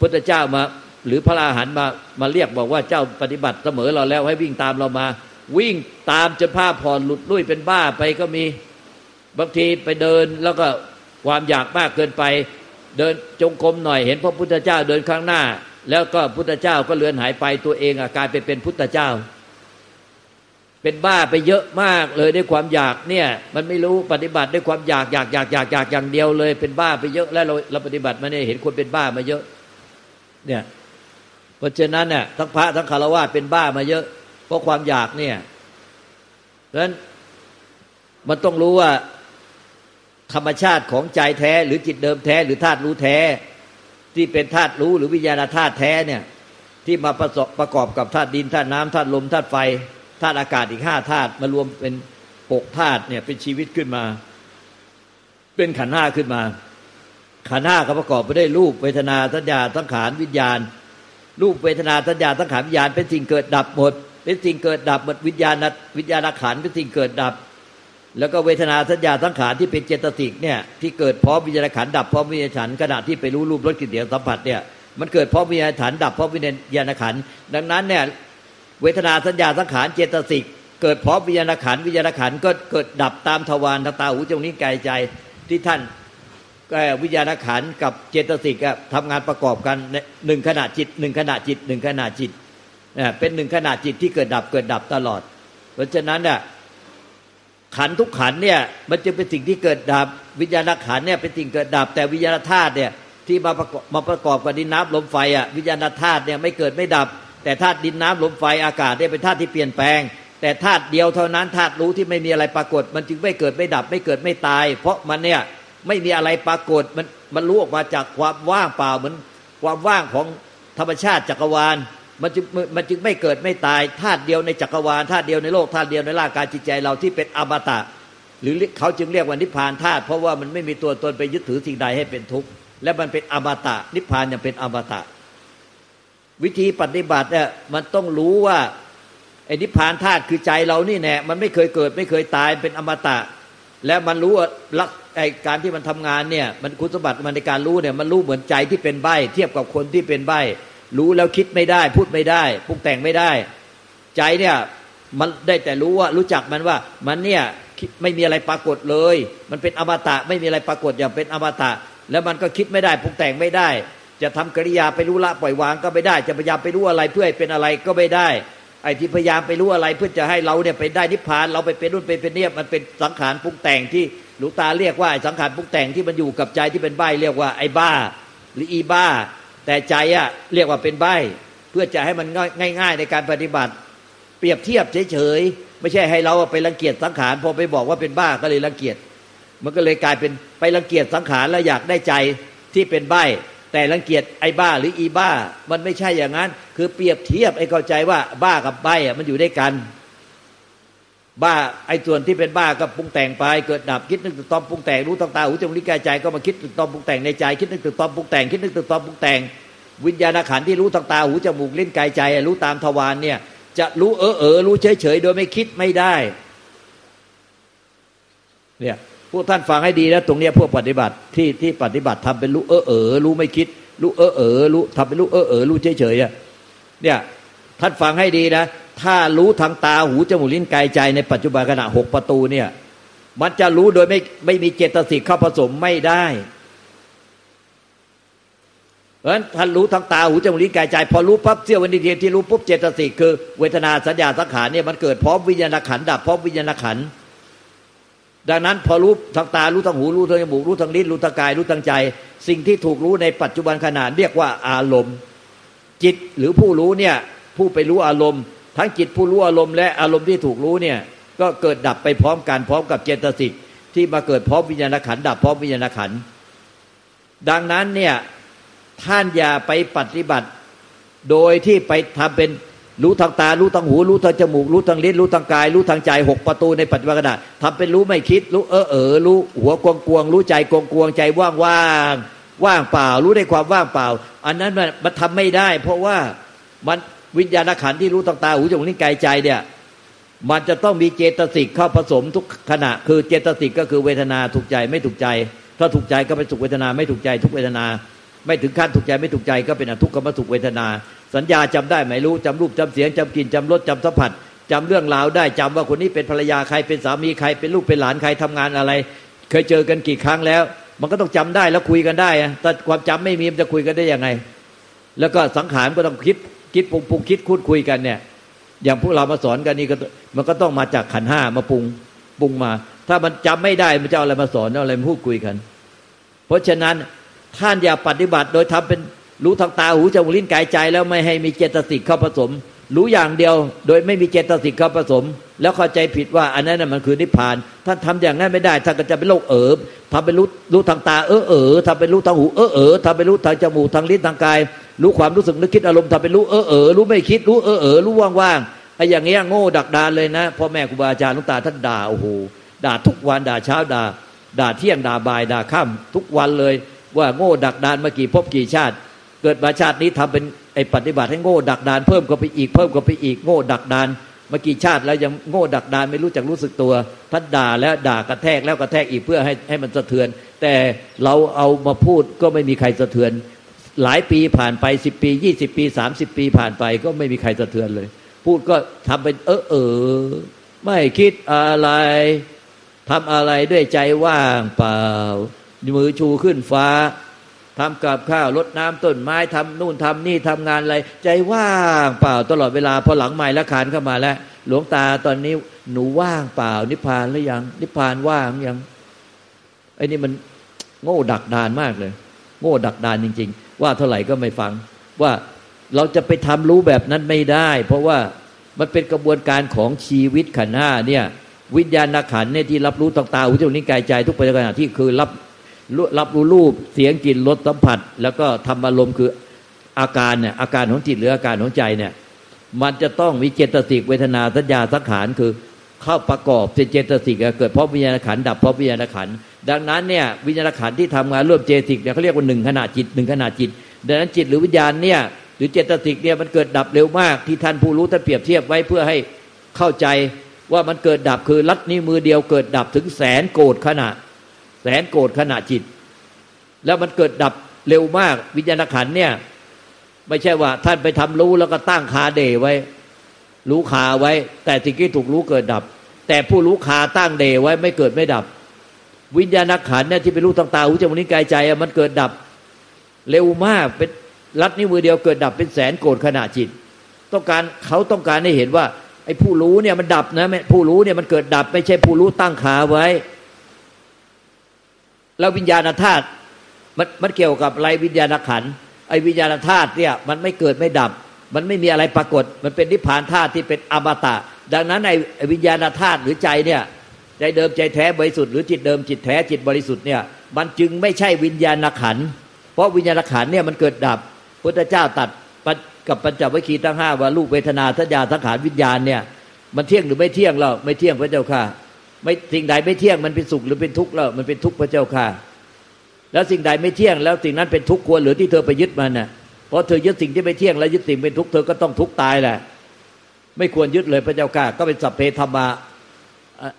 B: พุทธเจ้ามา หรือพระอาหารมามาเรียกบอกว่าเจ้าปฏิบัติเสมอเราแล้วให้วิ่งตามเรามา วิ่งตามจนผ้าผ่อนหลุดลุ่ยเป็นบ้าไปก็มีบางทีไปเดินแล้วก็ความอยากมากเกินไป เดินจงกรมหน่อยเห็นพระพุทธเจ้าเดินข้างหน้า แล้วก็พุทธเจ้าก็เลือนหายไปตัวเองอากลายไปเป็นพุทธเจ้า เป็นบ้าไปเยอะมากเลยด้วยความอยากเนี่ย มันไม่รู้ปฏิบัติด้วยความอยากอยากอยากอยากอยากอย่างเดียวเลย เป็นบ้าไปเยอะแล้วเราเราปฏิบัติมาเนี่ยเห็นคนเป็นบ้ามาเยอะ เนี่ย เพราะฉะนั้นเนี่ยทั้งพระทั้งคารวะเป็นบ้ามาเยอะ เพราะความอยากเนี่ยเพราะฉะนั้นมันต้องรู้ว่าธรรมชาติของใจแท้ หรือจิตเดิมแท้ หรือธาตุรู้แท้ ที่เป็นธาตุรู้หรือวิญญาณธาตุแท้เนี่ย ที่มาประประกอบกับธาตุดินธาตุน้ำธาตุลมธาตุไฟ ธาตุอากาศอีกห้าธาตุมารวมเป็นหกธาตุเนี่ยเป็นชีวิตขึ้นมา เป็นขันห้าขึ้นมา ขันห้าก็ประกอบไปได้รูปเวทนาสัญญาสังขารวิญญาณ รูปเวทนาสัญญาสังขารวิญญาณ เป็นสิ่งเกิดดับหมด เป็นสิ่งเกิดดับหมดวิญญาณวิญญาณขันเป็นสิ่งเกิดดับ แล้วก็เวทนาสัญญาสังขารที่เป็นเจตสิกเนี่ยที่เกิดพร้อมวิญญาณขันดับพร้อมวิญญาณขันขณะที่ไปรู้รูปรสกลิ่นเสียงสัมผัสเนี่ยมันเกิดพร้อมวิญญาณขันดับพร้อมวิญญาณขันดังนั้นเนี่ย เวทนาสัญญาสังขารเจตสิกเกิดพร้อมวิญญาณขันวิญญาณขันก็เกิดดับตามทวารตาหูจมูกนิ้วกายใจที่ท่านวิญญาณขันกับเจตสิกทำงานประกอบกันหนึ่งขณะจิตหนึ่งขณะจิตหนึ่งขณะจิตเป็นหนึ่งขณะจิตที่เกิดดับเกิดดับตลอด เพราะฉะนั้นเนี่ยขันทุกขันเนี่ยมันจะเป็นสิ่งที่เกิดดับวิญญาณขันเนี่ยเป็นสิ่งเกิดดับ แต่วิญญาณธาตุเนี่ยที่มาประกอบมาประกอบกับดินน้ำลมไฟอะวิญญาณธาตุเนี่ยไม่เกิดไม่ดับ แต่ธาตุดินน้ำลมไฟอากาศเนี่ยเป็นธาตุที่เปลี่ยนแปลง แต่ธาตุเดียวเท่านั้นธาตุรู้ที่ไม่มีอะไรปรากฏ มันจึงไม่เกิดไม่ดับไม่เกิดไม่ตาย เพราะมันเนี่ยไม่มีอะไรปรากฏมันมันรู้ออกมาจากความว่างเปล่าเหมือนความว่างของธรรมชาติจักรวาลมันจึงมันจึงไม่เกิดไม่ตายธาตุเดียวในจักรวาลธาตุเดียวในโลกธาตุเดียวในร่างกายจิตใจเราที่เป็นอมตะ หรือเขาจึงเรียกว่านิพพานธาตุเพราะว่ามันไม่มีตัวตนไปยึดถือสิ่งใดให้เป็นทุกข์และมันเป็นอมตะนิพพานยังเป็นอมตะ วิธีปฏิบัติเนี่ยมันต้องรู้ว่าไอ้นิพพานธาตุคือใจเรานี่แน่มันไม่เคยเกิดไม่เคยตายเป็นอมตะ แล้วมันรู้ว่าลักไอการที่มันทำงานเนี่ย มันคุณสมบัติมันในการรู้เนี่ย มันรู้เหมือนใจที่เป็นใบเทียบกับคนที่เป็นใบรู้แล้วคิดไม่ได้ พูดไม่ได้ปรุงแต่งไม่ได้ ใจเนี่ยมันได้แต่รู้ว่ารู้จักมันว่ามันเนี่ยไม่มีอะไรปรากฏเลย มันเป็นอมตะไม่มีอะไรปรากฏอย่างเป็นอมตะ แล้วมันก็คิดไม่ได้ปรุงแต่งไม่ได้ จะทำกิริยาไปรู้ละปล่อยวางก็ไม่ได้ จะพยายามไปรู้อะไรเพื่อให้เป็นอะไรก็ไม่ได้ ไอ้ที่พยายามไปรู้อะไรเพื่อจะให้เราเนี่ยไปได้นิพพาน เราไปเป็นรุ่นไปเป็นเนี่ยมันเป็นสังขารปรุงแต่งที่หลวงตาเรียกว่าสังขารปรุงแต่งที่มันอยู่กับใจที่เป็นใบเรียกว่าไอ้บ้า หรืออีบ้า แต่ใจอะเรียกว่าเป็นใบเพื่อจะให้มันง่าย ๆ ในการปฏิบัติ เปรียบเทียบเฉยๆไม่ใช่ให้เราไปรังเกียจสังขารพอไปบอกว่าเป็นบ้าก็เลยรังเกียจมันก็เลยกลายเป็นไปรังเกียจสังขารแล้วอยากได้ใจที่เป็นใบ แต่รังเกียจไอ้บ้าหรืออีบ้า มันไม่ใช่อย่างนั้น คือเปรียบเทียบไอ้เข้าใจว่าบ้ากับใบอะมันอยู่ด้วยกัน บ้าไอ้ส่วนที่เป็นบ้าก็ปรุงแต่งไป เกิดดับคิดนึกตึกตอมปรุงแต่งรู้ตตาหูจมูกลิ้นกายใจก็มาคิดตึกตอมปรุงแต่งในใจคิดนึกตึกตอมปรุงแต่งคิดนึกตึกตอมปรุงแต่ง วิญญาณขันที่รู้ทางตาหูจมูกลิ้นกายใจ รู้ตามทวารเนี่ย จะรู้เออเออรู้เฉยเฉยโดยไม่คิดไม่ได้ เนี่ย พวกท่านฟังให้ดีนะตรงเนี้ยพวกปฏิบัติที่ที่ปฏิบัติทำเป็นรู้เออเออรู้ไม่คิด รู้เออเออรู้ทำเป็นรู้เออเออรู้เฉยเฉยอะเนี่ยท่านฟังให้ดีนะ ถ้ารู้ทางตาหูจมูกลิ้นกายใจในปัจจุบันขณะหกประตูเนี่ย มันจะรู้โดยไม่ไม่มีเจตสิกเข้าผสมไม่ได้เพราะฉะนั้นท่านรู้ทางตาหูจมูกลิ้นกายใจ พอรู้ปั๊บเสี้ยววินาทีที่รู้ปุ๊บเจตสิกคือเวทนาสัญญาสังขารเนี่ยมันเกิดพร้อมวิญญาณขันดับพร้อมวิญญาณขันธ์ ดังนั้นพอรู้ทางตารู้ทางหูรู้ทางจมูกรู้ทางลิ้นรู้ทางกายรู้ทางใจ สิ่งที่ถูกรู้ในปัจจุบันขณะเรียกว่าอารมณ์ จิตหรือผู้รู้เนี่ยผู้ไปรู้อารมณ์ ทั้งจิตผู้รู้อารมณ์และอารมณ์ที่ถูกรู้เนี่ยก็เกิดดับไปพร้อมกันพร้อมกับเจตสิกที่มาเกิดพร้อมวิญญาณขันดับพร้อมวิญญาณขันดังนั้นเนี่ยท่านอย่าไปปฏิบัติ โดยที่ไปทำเป็น รู้ทางตา รู้ทางหู รู้ทางจมูก รู้ทางลิ้น รู้ทางกาย รู้ทางใจหกประตูในปัจจุบันขณะทำเป็นรู้ไม่คิด รู้เออเออ รู้หัวกวงกวง รู้ใจกวงกวงใจว่างว่างว่างเปล่า รู้ในความว่างเปล่า อันนั้นมันมันทำไม่ได้ เพราะว่ามันวิญญาณขันที่รู้ทางตาหูจมูกลิ้นกายใจเนี่ย มันจะต้องมีเจตสิกเข้าผสมทุกขณะ คือเจตสิกก็คือเวทนาถูกใจไม่ถูกใจ ถ้าถูกใจก็เป็นสุขเวทนาไม่ถูกใจทุกเวทนา ไม่ถึงขั้นถูกใจไม่ถูกใจก็เป็นอทุกขมสุขเวทนา สัญญาจำได้ไหมรู้จำรูปจำเสียงจำกลิ่นจำรสจำสัมผัสจำเรื่องราวได้จำว่าคนนี้เป็นภรรยาใครเป็นสามีใครเป็นลูกเป็นหลานใครทำงานอะไร เคยเจอกันกี่ครั้งแล้ว มันก็ต้องจำได้แล้วคุยกันได้แต่ความจำไม่มีมันจะคุยกันได้ยังไง แล้วก็สังขารก็ต้องคิดคิดปรุงปรุงคิดคุดคุยกันเนี่ย อย่างพวกเรามาสอนกันนี่ก็มันก็ต้องมาจากขันห้ามาปรุงปรุงมา ถ้ามันจำไม่ได้มันจะเอาอะไรมาสอนเอาอะไรมาพูดคุยกัน เพราะฉะนั้น ท่านอย่าปฏิบัติโดยทำเป็นรู้ทางตาหูจมูกลิ้นกายใจ แล้วไม่ให้มีเจตสิกเข้าผสม รู้อย่างเดียว โดยไม่มีเจตสิกเข้าผสม แล้วเข้าใจผิดว่าอันนั้นมันคือนิพพาน ท่านทำอย่างนั้นไม่ได้ท่านก็จะเป็นโรคเอิบทำเป็นรู้รู้ทางตาเออเออทำเป็นรู้ทางหูเออเออทำเป็นรู้ทางจมูกทางลิ้นทางกาย รู้ความรู้สึกนึกคิดอารมณ์ทำเป็นรู้เออเออรู้ไม่คิดรู้เออเออรู้ว่างๆไอ้อย่างเงี้ยโง่ดักดานเลยนะพ่อแม่ครูบาอาจารย์ลุงตาท่านด่าโอ้โหด่าทุกวันด่าเช้าด่าด่าเที่ยงด่าบ่ายด่าค่ำทุกวันเลย ว่าโง่ดักดานมากี่พบกี่ชาติ เกิดมาชาตินี้ทำเป็นไอ้ปฏิบัติให้โง่ดักดานเพิ่มก็ไปอีกเพิ่มก็ไปอีกโง่ดักดานเมื่อกี้ชาติแล้วยังโง่ดักดานไม่รู้จักรู้สึกตัวท่านด่าแล้วด่ากระแทกแล้วกระแทกอีกเพื่อให้ให้มันสะเทือน แต่เราเอามาพูดก็ไม่มีใครสะเทือน หลายปีผ่านไปสิบปียี่สิบปีสามสิบปีผ่านไปก็ไม่มีใครสะเทือนเลย พูดก็ทำเป็นเออเออไม่คิดอะไรทำอะไรด้วยใจว่างเปล่า มือชูขึ้นฟ้าทำกับข้าวรดน้ำต้นไม้ทำนู่นทำนี่ทำงานอะไร ใจว่างเปล่าตลอดเวลาพอหลังใหม่ละคานเข้ามาแล้ว หลวงตาตอนนี้หนูว่างเปล่า นิพพานหรือยัง นิพพานว่างยังไอ้นี่มันโง่ดักดานมากเลย โง่ดักดานจริง ๆ ว่าเท่าไหร่ก็ไม่ฟัง ว่าเราจะไปทำรู้แบบนั้นไม่ได้ เพราะว่ามันเป็นกระบวนการของชีวิตขันห้าเนี่ย วิญญาณขันเนี่ยที่รับรู้ต่างๆหูจมูกนิ้วกายใจทุกปัจจุบันที่คือรับ รับรู้รูปเสียงกลิ่นรสสัมผัส แล้วก็ทำอารมณ์คืออาการเนี่ยอาการของจิตหรืออาการของใจเนี่ย มันจะต้องมีเจตสิกเวทนาสัญญาสังขารคือเข้าประกอบเจตสิกเกิดเพราะวิญญาณขันธ์ดับเพราะวิญญาณขันธ์ดังนั้นเนี่ยวิญญาณขันธ์ที่ทำงานร่วมเจตสิกเนี่ยเขาเรียกว่าหนึ่งขณะจิตหนึ่งขณะจิต ดังนั้นจิตหรือวิญญาณเนี่ยหรือเจตสิกเนี่ยมันเกิดดับเร็วมากที่ท่านผู้รู้ท่านเปรียบเทียบไว้เพื่อให้เข้าใจว่ามันเกิดดับคือลัดนิ้วมือเดียวเกิดดับถึงแสนโกฏิขณะ แสนโกฏิขณะจิต แล้วมันเกิดดับเร็วมาก วิญญาณขันเนี่ย ไม่ใช่ว่า ท่านไปทำรู้แล้วก็ตั้งคาเดไว้ รู้คาไว้ แต่สิ่งที่ถูกรู้เกิดดับ แต่ผู้รู้คาตั้งเดไว้ไม่เกิดไม่ดับ วิญญาณขันเนี่ยที่ไปรู้ต่างๆหูจมูกนิ้วกายใจมันเกิดดับเร็วมากเป็นลัดนิ้วมือเดียวเกิดดับเป็นแสนโกรธขณะจิต ต้องการเขาต้องการให้เห็นว่าไอ้ผู้รู้เนี่ยมันดับนะผู้รู้เนี่ยมันเกิดดับ ไม่ใช่ผู้รู้ตั้งขาไว้ แล้ววิญญาณธาตุมันมันเกี่ยวกับไรวิญญาณขันไอวิญญาณธาตุเนี่ยมันไม่เกิดไม่ดับ มันไม่มีอะไรปรากฏ มันเป็นนิพพานธาตุที่เป็นอมตะ ดังนั้นไอวิญญาณธาตุหรือใจเนี่ยใจเดิมใจแท้บริสุทธิ์หรือจิตเดิมจิตแท้จิตบริสุทธิ์เนี่ยมันจึงไม่ใช่วิญญาณขันเพราะวิญญาณขันเนี่ยมันเกิดดับพุทธเจ้าตัดกับปัญจวัคคีย์ทั้งห้าว่ารูปเวทนาสัญญาสังขารวิญญาณเนี่ยมันเที่ยงหรือไม่เที่ยงเราไม่เที่ยงพระเจ้าค่ะ ไม่สิ่งใดไม่เที่ยงมันเป็นสุขหรือเป็นทุกข์แล้วมันเป็นทุกข์พระเจ้าค่ะ แล้วสิ่งใดไม่เที่ยงแล้วสิ่งนั้นเป็นทุกข์ควรหรือที่เธอไปยึดมันน่ะเพราะเธอยึดสิ่งที่ไม่เที่ยงแล้วยึดสิ่งเป็นทุกข์เธอก็ต้องทุกข์ตายแหละไม่ควรยึดเลยพระเจ้าค่ะ ก็เป็นสัพเพธรรมา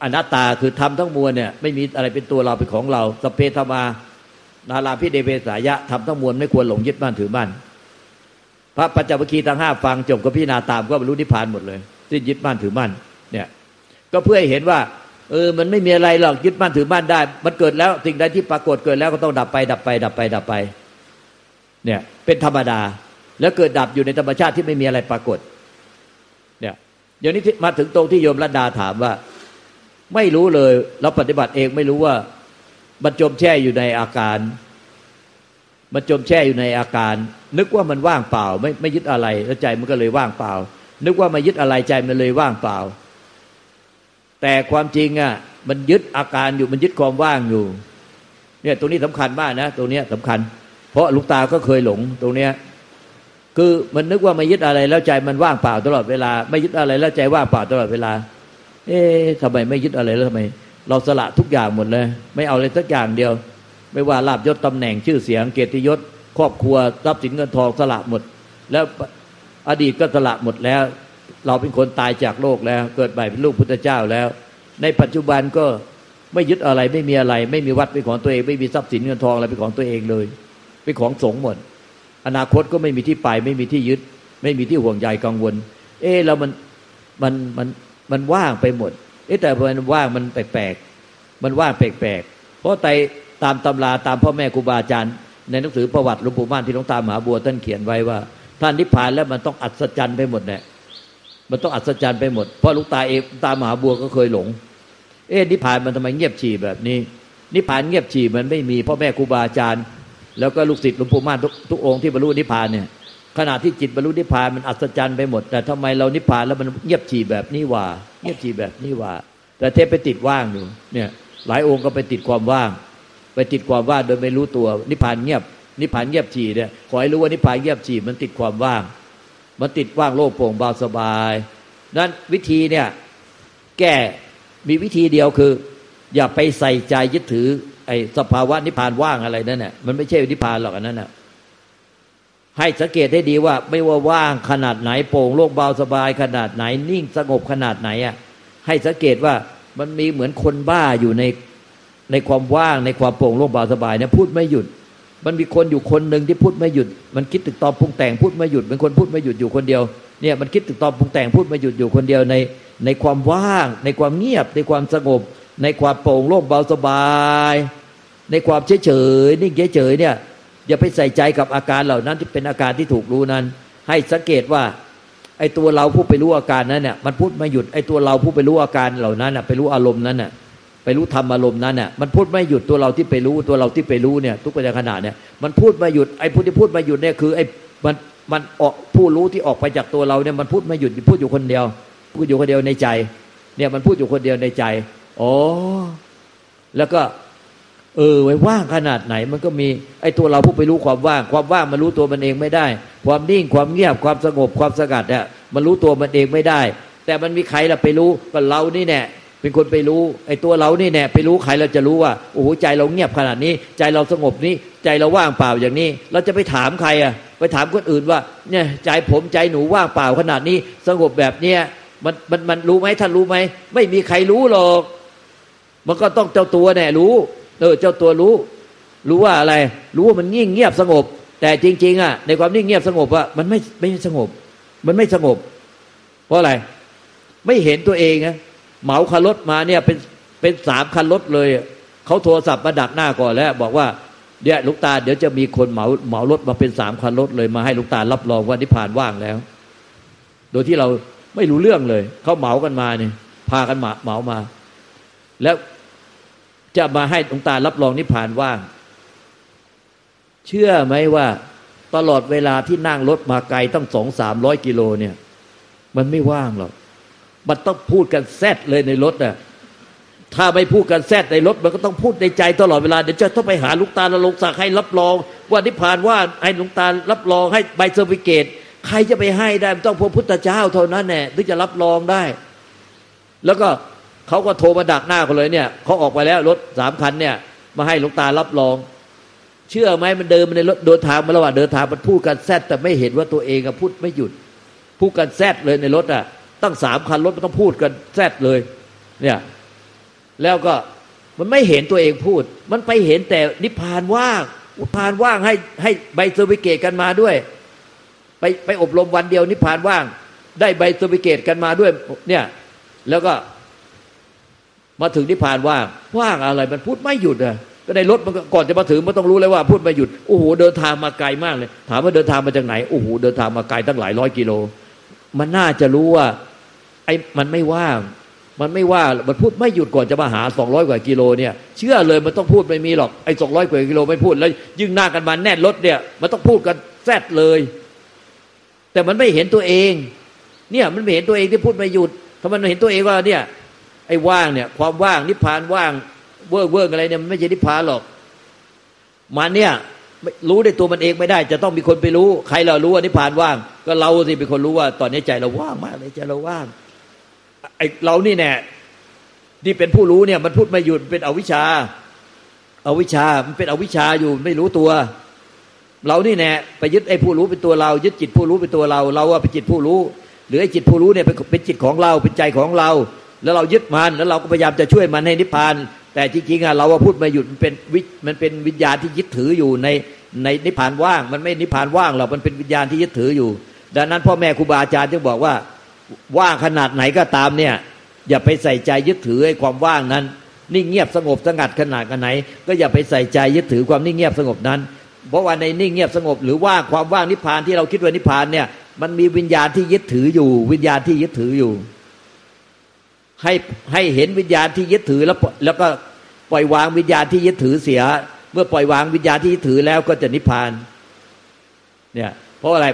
B: อนัตตาคือทำทั้งมวลเนี่ยไม่มีอะไรเป็นตัวเราเป็นของเราสัพเพธรรมานาราพิเดเวสายะทำทั้งมวลไม่ควรหลงยึดมั่นถือมั่นพระปัจจวัคคีทั้งห้าฟังจบก็พิจารณาตามก็บรรลุนิพพานหมดเลยสิ้นยึดมั่นถือมั่นเนี่ย ก็เพื่อให้เห็นว่า เออ มันไม่มีอะไรหรอกยึดมั่นถือมั่นได้ มันเกิดแล้วสิ่งใดที่ปรากฏเกิดแล้วก็ต้องดับไป ดับไป ดับไป ดับไป เนี่ยเป็นธรรมดา แล้วเกิดดับอยู่ในธรรมชาติที่ไม่มีอะไรปรากฏ เนี่ยเดี๋ยวนี้มาถึงตรงที่โยมรัตดาถามว่า ไม่รู้เลยเราปฏิบัติเองไม่รู้ว่าบรรจมแช่อยู่ในอาการ มันจมแช่อยู่ในอาการ นึกว่ามันว่างเปล่า ไม่ไม่ยึดอะไรแล้วใจมันก็เลยว่างเปล่า นึกว่ามายึดอะไรใจมันเลยว่างเปล่า แต่ความจริงอะมันยึดอาการอยู่มันยึดความว่างอยู่ เนี่ยตรงนี้สำคัญมากนะตรงนี้สำคัญ เพราะลูกตาก็เคยหลงตรงเนี้ยคือมันนึกว่าไมายึดอะไรแล้วใจมันว่างเปล่าตลอดเวลา ไม่ยึดอะไรแล้วใจว่างเปล่าตลอดเวลา เอ๊ะทำไมไม่ยึดอะไรแล้วทำไม เราสละทุกอย่างหมดเลย ไม่เอาเลยสักอย่างเดียว ไม่ว่าลาบยศตำแหน่งชื่อเสียงเกียรติยศ ครอบครัวทรัพย์สินเงินทองสละหมด แล้วอดีตก็สละหมดแล้ว เราเป็นคนตายจากโลกแล้ว เกิดใหม่เป็นลูกพุทธเจ้าแล้ว ในปัจจุบันก็ไม่ยึดอะไรไม่มีอะไร ไม่มีวัดเป็นของตัวเอง ไม่มีทรัพย์สินเงินทองอะไรเป็นของตัวเองเลยเป็นของสงหมด อนาคตก็ไม่มีที่ไป ไม่มีที่ยึด ไม่มีที่ห่วงใยกังวล เอ๊ะเรามันมันมันมันว่างไปหมด เอ๊ะแต่มันว่างมันแปลกๆมันว่างแปลกๆเพราะไตตามตำราตามพ่อแม่ครูบาอาจารย์ ในหนังสือประวัติหลวงปู่ม่านที่หลวงตามหาบัวท่านเขียนไว้ว่า ท่านนิพพานแล้วมันต้องอัศจรรย์ไปหมดเนี่ย มันต้องอัศจรรย์ไปหมด เพราะลูกตาเองตามหาบัวก็เคยหลง เอ๊ะนิพพานมันทำไมเงียบฉี่แบบนี้ นิพพานเงียบฉี่มันไม่มีพ่อแม่ครูบาอาจารย์ แล้วก็ลูกศิษย์หลวงปู่ม่านทุกทุกองค์ที่บรรลุนิพพานเนี่ยขณะที่จิตบรรลุนิพพานมันอัศจรรย์ไปหมด แต่ทำไมเรานิพพานแล้วมันเงียบฉี่แบบนี้ว่า เงียบฉี่แบบนี้ว่า แต่เทพไปติดว่างอยู่เนี่ยหลายองค์ก็ไปติดความว่าง ไปติดความว่างโดยไม่รู้ตัวนิพพานเงียบนิพพานเงียบฉี่เนี่ยขอให้รู้ว่านิพพานเงียบฉี่มันติดความว่าง มันติดว่างโล่งโปร่งเบาสบาย นั้นวิธีเนี่ยแก้มีวิธีเดียวคือ อย่าไปใส่ใจยึดถือ ไอ้สภาวะนิพพานว่างอะไรนั่นแหละมันไม่ใช่นิพพานหรอกอันนั้นน่ะให้สังเกตให้ดีว่า ไม่ว่าว่างขนาดไหนโปร่งโล่งเบาสบายขนาดไหน นิ่งสงบขนาดไหนอะให้สังเกตว่ามันมีเหมือนคนบ้าอยู่ในในความว่างในความโปร่งโล่งเบาสบายเนี่ยพูดไม่หยุด มันมีคนอยู่คนหนึ่งที่พูดไม่หยุด มันคิดตึกตอมปรุงแต่งพูดไม่หยุดเป็นคนพูดไม่หยุดอยู่คนเดียวเนี่ยมันคิดตึกตอมปรุงแต่งพูดไม่หยุดอยู่คนเดียวในในความว่าง ในความเงียบ ในความสงบ ในความโปร่งโล่งเบาสบาย ในความเฉยเฉยนิ่งเฉยเฉยเนี่ยอย่าไปใส่ใจกับอาการเหล่านั้นที่เป็นอาการที่ถูกรู้นั้น ให้สังเกตว่าไอ้ตัวเราผู้ไปรู้อาการนั้นเนี่ยมันพูดไม่หยุดไอ้ตัวเราผู้ไปรู้อาการเหล่านั้นน่ะไปรู้อารมณ์นั้นน่ะ ไปรู้ธรรมอารมณ์นั้นเนี่ยมันพูดไม่หยุดตัวเราที่ไปรู้ตัวเราที่ไปรู้เนี่ย ทุกปัจจุบันเนี่ยมันพูดไม่หยุดไอ้ผู้ที่พูดไม่หยุดเนี่ยคือไอ้มันมันออกผู้รู้ที่ออกไปจากตัวเราเนี่ยมันพูดไม่หยุดพูดอยู่คนเดียวพูดอยู่คนเดียวในใจ เนี่ยมันพูดอยู่คนเดียวในใจอ๋อแล้วก็เออไว้ว่างขนาดไหนมันก็มีไอ้ตัวเราผู้ไปรู้ความว่าง ความว่างมันรู้ตัวมันเองไม่ได้ ความนิ่งความเงียบความสงบความสงัดเนี่ยมันรู้ตัวมันเองไม่ได้ แต่มันมีใครล่ะไปรู้ก็เรานี่แน่ เป็นคนไปรู้ไอ้ตัวเรานี่แน่ไปรู้ใครเราจะรู้ว่าโอ้โหใจเราเงียบขนาดนี้ ใจเราสงบนี้ ใจเราว่างเปล่าอย่างนี้ เราจะไปถามใครอะ ไปถามคนอื่นว่า เนี่ยใจผมใจหนูว่างเปล่าขนาดนี้ สงบแบบเนี้ยมันมันมันรู้ไหมท่านรู้ไหมไม่มีใครรู้หรอก มันก็ต้องเจ้าตัวแน่รู้เออเจ้าตัวรู้ รู้ว่าอะไร รู้ว่ามันนิ่งเงียบสงบ แต่จริง ๆ อะ ในความนิ่งเงียบสงบอะมันไม่ไม่สงบ มันไม่สงบ เพราะอะไร ไม่เห็นตัวเองนะ เหมาคันรถมาเนี่ยเป็นเป็นสามคันรถเลยเขาโทรศัพท์มาดักหน้าก่อนแล้ว บอกว่าเดี๋ยวลูกตาเดี๋ยวจะมีคนเหมาเหมารถมาเป็นสามคันรถเลยมาให้ลูกตารับรองว่านิพพานว่างแล้ว โดยที่เราไม่รู้เรื่องเลยเขาเหมากันมาเนี่ยพากันมาเหมามา แล้วจะมาให้ลูกตารับรองนิพพานว่าง เชื่อไหมว่าตลอดเวลาที่นั่งรถมาไกลตั้งสองสามร้อยกิโลเนี่ย มันไม่ว่างหรอก มันต้องพูดกันแซดเลยในรถอะถ้าไม่พูดกันแซดในรถมันก็ต้องพูดในใจตลอดเวลาเดี๋ยวจะต้องไปหาลุงตาลงศักดิ์ให้รับรอง ว่านิพพานว่าให้ลุงตารับรองให้ใบ certificate ใครจะไปให้ได้ต้องพระพุทธเจ้าเท่านั้นแน่ถึงจะรับรองได้ แล้วก็เขาก็โทรมาดักหน้าเขาเลยเนี่ยเขาออกไปแล้วรถสามคันเนี่ย มาให้ลุงตารับรอง เชื่อไหมมันเดินมาในรถเดินทางมาระหว่างเดินทางมันพูดกันแซดแต่ไม่เห็นว่าตัวเองอะพูดไม่หยุดพูดกันแซดเลยในรถอะ ตั้งสามคันรถมันต้องพูดกันแซดเลย เนี่ย แล้วก็มันไม่เห็นตัวเองพูด มันไปเห็นแต่นิพพานว่างนิพพานว่างให้ให้ใบ certificate กันมาด้วย ไปไปอบรมวันเดียวนิพพานว่าง ได้ใบ certificate กันมาด้วย เนี่ย แล้วก็มาถึงนิพพานว่างว่างอะไร มันพูดไม่หยุดอะก็ได้รถมันก่อนจะมาถึงมันต้องรู้เลยว่าพูดไม่หยุดโอ้โหเดินทางมาไกลมากเลย ถามว่าเดินทางมาจากไหนโอ้โหเดินทางมาไกลตั้งหลายร้อยกิโล มันน่าจะรู้ว่า อ้มันไม่ว่าง มันไม่ว่างมันพูดไม่หยุดก่อนจะมาหาสองร้อยกว่ากิโลเนี่ย เชื่อเลยมันต้องพูดไม่มีหรอกไอ้สองร้อยกว่ากิโลไม่พูดแล้วยิ่งนั่งกันมาแน่นรถเนี่ย มันต้องพูดกันแซดเลย แต่มันไม่เห็นตัวเอง เนี่ยมันไม่เห็นตัวเองที่พูดไม่หยุดถ้ามันเห็นตัวเองว่าเนี่ย ไอ้ว่างเนี่ย ความว่างนิพพานว่างเวิร์กเวิร์กอะไรเนี่ยมันไม่ใช่นิพพานหรอกมันเนี่ยรู้ในตัวมันเองไม่ได้ จะต้องมีคนไปรู้ ใครเรารู้ว่านิพพานว่าง ก็เราสิเป็นคนรู้ว่า ตอนนี้ใจเราว่างมากเลยใจเราว่าง ไอเรานี่แน่ที่เป็นผู้รู้เนี่ยมันพูดไม่หยุดเป็นอวิชชาอาวิชชา มันเป็นอวิชชาอยู่ไม่รู้ตัว เรานี่แน่ไปยึดไอ้ผู้รู้เป็นตัวเรา ยึดจิตผู้รู้เป็นตัวเรา เราว่าเป็นจิตผู้รู้ หรือไอ้จิตผู้รู้เนี่ยเป็นจิตของเราเป็นใจของเรา แล้วเรายึดมันแล้วเราก็พยายามจะช่วยมันให้นิพพาน แต่จริงๆอะเราว่าพูดไม่หยุดมันเป็นวิมันเป็นวิญญาณที่ยึดถืออยู่ในในนิพพานว่าง มันไม่นิพพานว่างหรอกมันเป็นวิญญาณที่ยึดถืออยู่ ดังนั้นพ่อแม่ครูบาอาจารย์จึงบอกว่า ว่างขนาดไหนก็ตามเนี่ย อย่าไปใส่ใจยึดถือไอ้ความว่างนั้น นิ่งเงียบสงบสงัดขนาดกันไหน ก็อย่าไปใส่ใจยึดถือความนิ่งเงียบสงบนั้น เพราะว่าในนิ่งเงียบสงบ หรือว่าความว่างนิพพานที่เราคิดว่านิพพานเนี่ย มันมีวิญญาณที่ยึดถืออยู่ วิญญาณที่ยึดถืออยู่ ให้ให้เห็นวิญญาณที่ยึดถือแล้วแล้วก็ปล่อยวางวิญญาณที่ยึดถือเสีย เมื่อปล่อยวางวิญญาณที่ยึดถือแล้วก็จะนิพพาน เนี่ย เพราะอะไร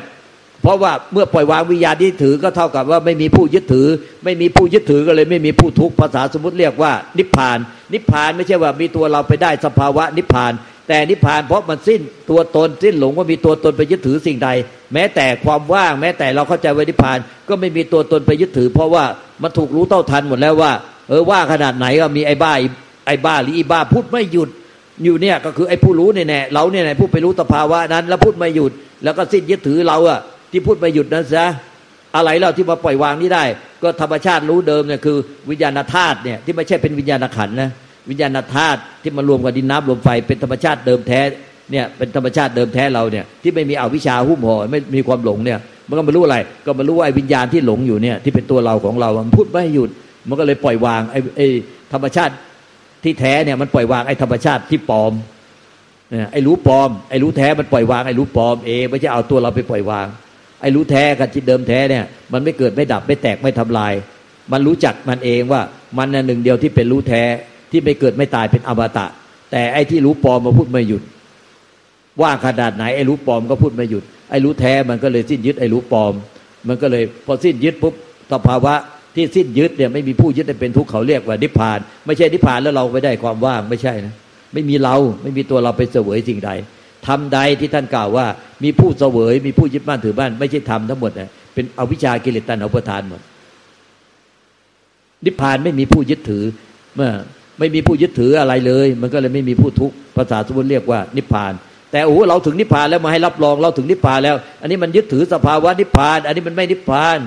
B: เพราะว่าเมื่อปล่อยวางวิญญาณที่ถือก็เท่ากับว่าไม่มีผู้ยึดถือ ไม่มีผู้ยึดถือก็เลย ไม่มีผู้ทุกข์ภาษาสมมติเรียกว่า นิพพาน นิพพานไม่ใช่ว่ามีตัวเราไปได้สภาวะนิพพาน แต่นิพพานเพราะมันสิ้นตัวตนสิ้นหลงว่ามีตัวตนไปยึดถือสิ่งใด แม้แต่ความว่าง แม้แต่เราเข้าใจว่านิพพาน ก็ไม่มีตัวตนไปยึดถือ เพราะว่ามันถูกรู้เต้าทันหมดแล้วว่า เออว่าขนาดไหนก็มีไอ้บ้าไอ้บ้าหรืออีบ้าพูดไม่หยุดอยู่เนี่ยก็คือไอ้ผู้รู้เนี่ยแน่เราเนี่ยแน่ผู้ไปรู้สภาวะนั้น แล้วพูดไม่หยุดแล้วก็สิ้นยึดถือเราอะ ที่พูดไปหยุดนั้นซะอะไรเราที่มาปล่อยวางนี้ได้ ก็ธรรมชาติรู้เดิมเนี่ยคือวิญญาณธาตุเนี่ยที่ไม่ใช่เป็นวิญญาณขันนะวิญญาณธาตุที่มารวมกับดินน้ำลมไฟเป็นธรรมชาติเดิมแท้เนี่ยเป็นธรรมชาติเดิมแท้เราเนี่ยที่ไม่มีอวิชชาหุ้มห่อไม่มีความหลงเนี่ยมันก็มารู้อะไร ก็มารู้ว่าวิญญาณที่หลงอยู่เนี่ยที่เป็นตัวเราของเรา มันพูดไม่หยุด มันก็เลยปล่อยวางไอ้ไอ้ธรรมชาติที่แท้เนี่ยมันปล่อยวางไอ้ธรรมชาติที่ปลอมไอ้รู้ปลอมไอ้รู้แท้มันปล่อยวางไอ้รู้ปลอมเองไม่ใช่เอาตัวเราไปปล่อยวาง อ้รู้แท้กับจิตเดิมแท้เนี่ย มันไม่เกิดไม่ดับไม่แตกไม่ทำลาย มันรู้จักมันเองว่ามันน่ะหนึ่งเดียวที่เป็นรู้แท้ที่ไม่เกิดไม่ตายเป็นอมตะ แต่ไอ้ที่รู้ปลอมมาพูดไม่หยุด ว่าขนาดไหนไอ้รู้ปลอมก็พูดไม่หยุดไอ้รู้แท้มันก็เลยสิ้นยึดไอ้รู้ปลอม มันก็เลยพอสิ้นยึดปุ๊บสภาวะที่สิ้นยึดเนี่ยไม่มีผู้ยึดเป็นทุกข์เขาเรียกว่านิพพาน ไม่ใช่นิพพานแล้วเราไปได้ความว่างไม่ใช่นะไม่มีเราไม่มีตัวเราไปเสวยสิ่งใด ทำใดที่ท่านกล่าวว่า มีผู้เสวยมีผู้ยึดบ้านถือบ้าน ไม่ใช่ทำทั้งหมดนะเป็นอวิชากิเลสตันอุปทานหมด นิพพานไม่มีผู้ยึดถือเมื่อไม่มีผู้ยึดถืออะไรเลย มันก็เลยไม่มีผู้ทุกข์ภาษาสมมติเรียกว่า นิพพาน แต่โอ้เราถึงนิพพานแล้วมาให้รับรองเราถึงนิพพานแล้ว อันนี้มันยึดถือสภาวะนิพพาน อันนี้มันไม่นิพพาน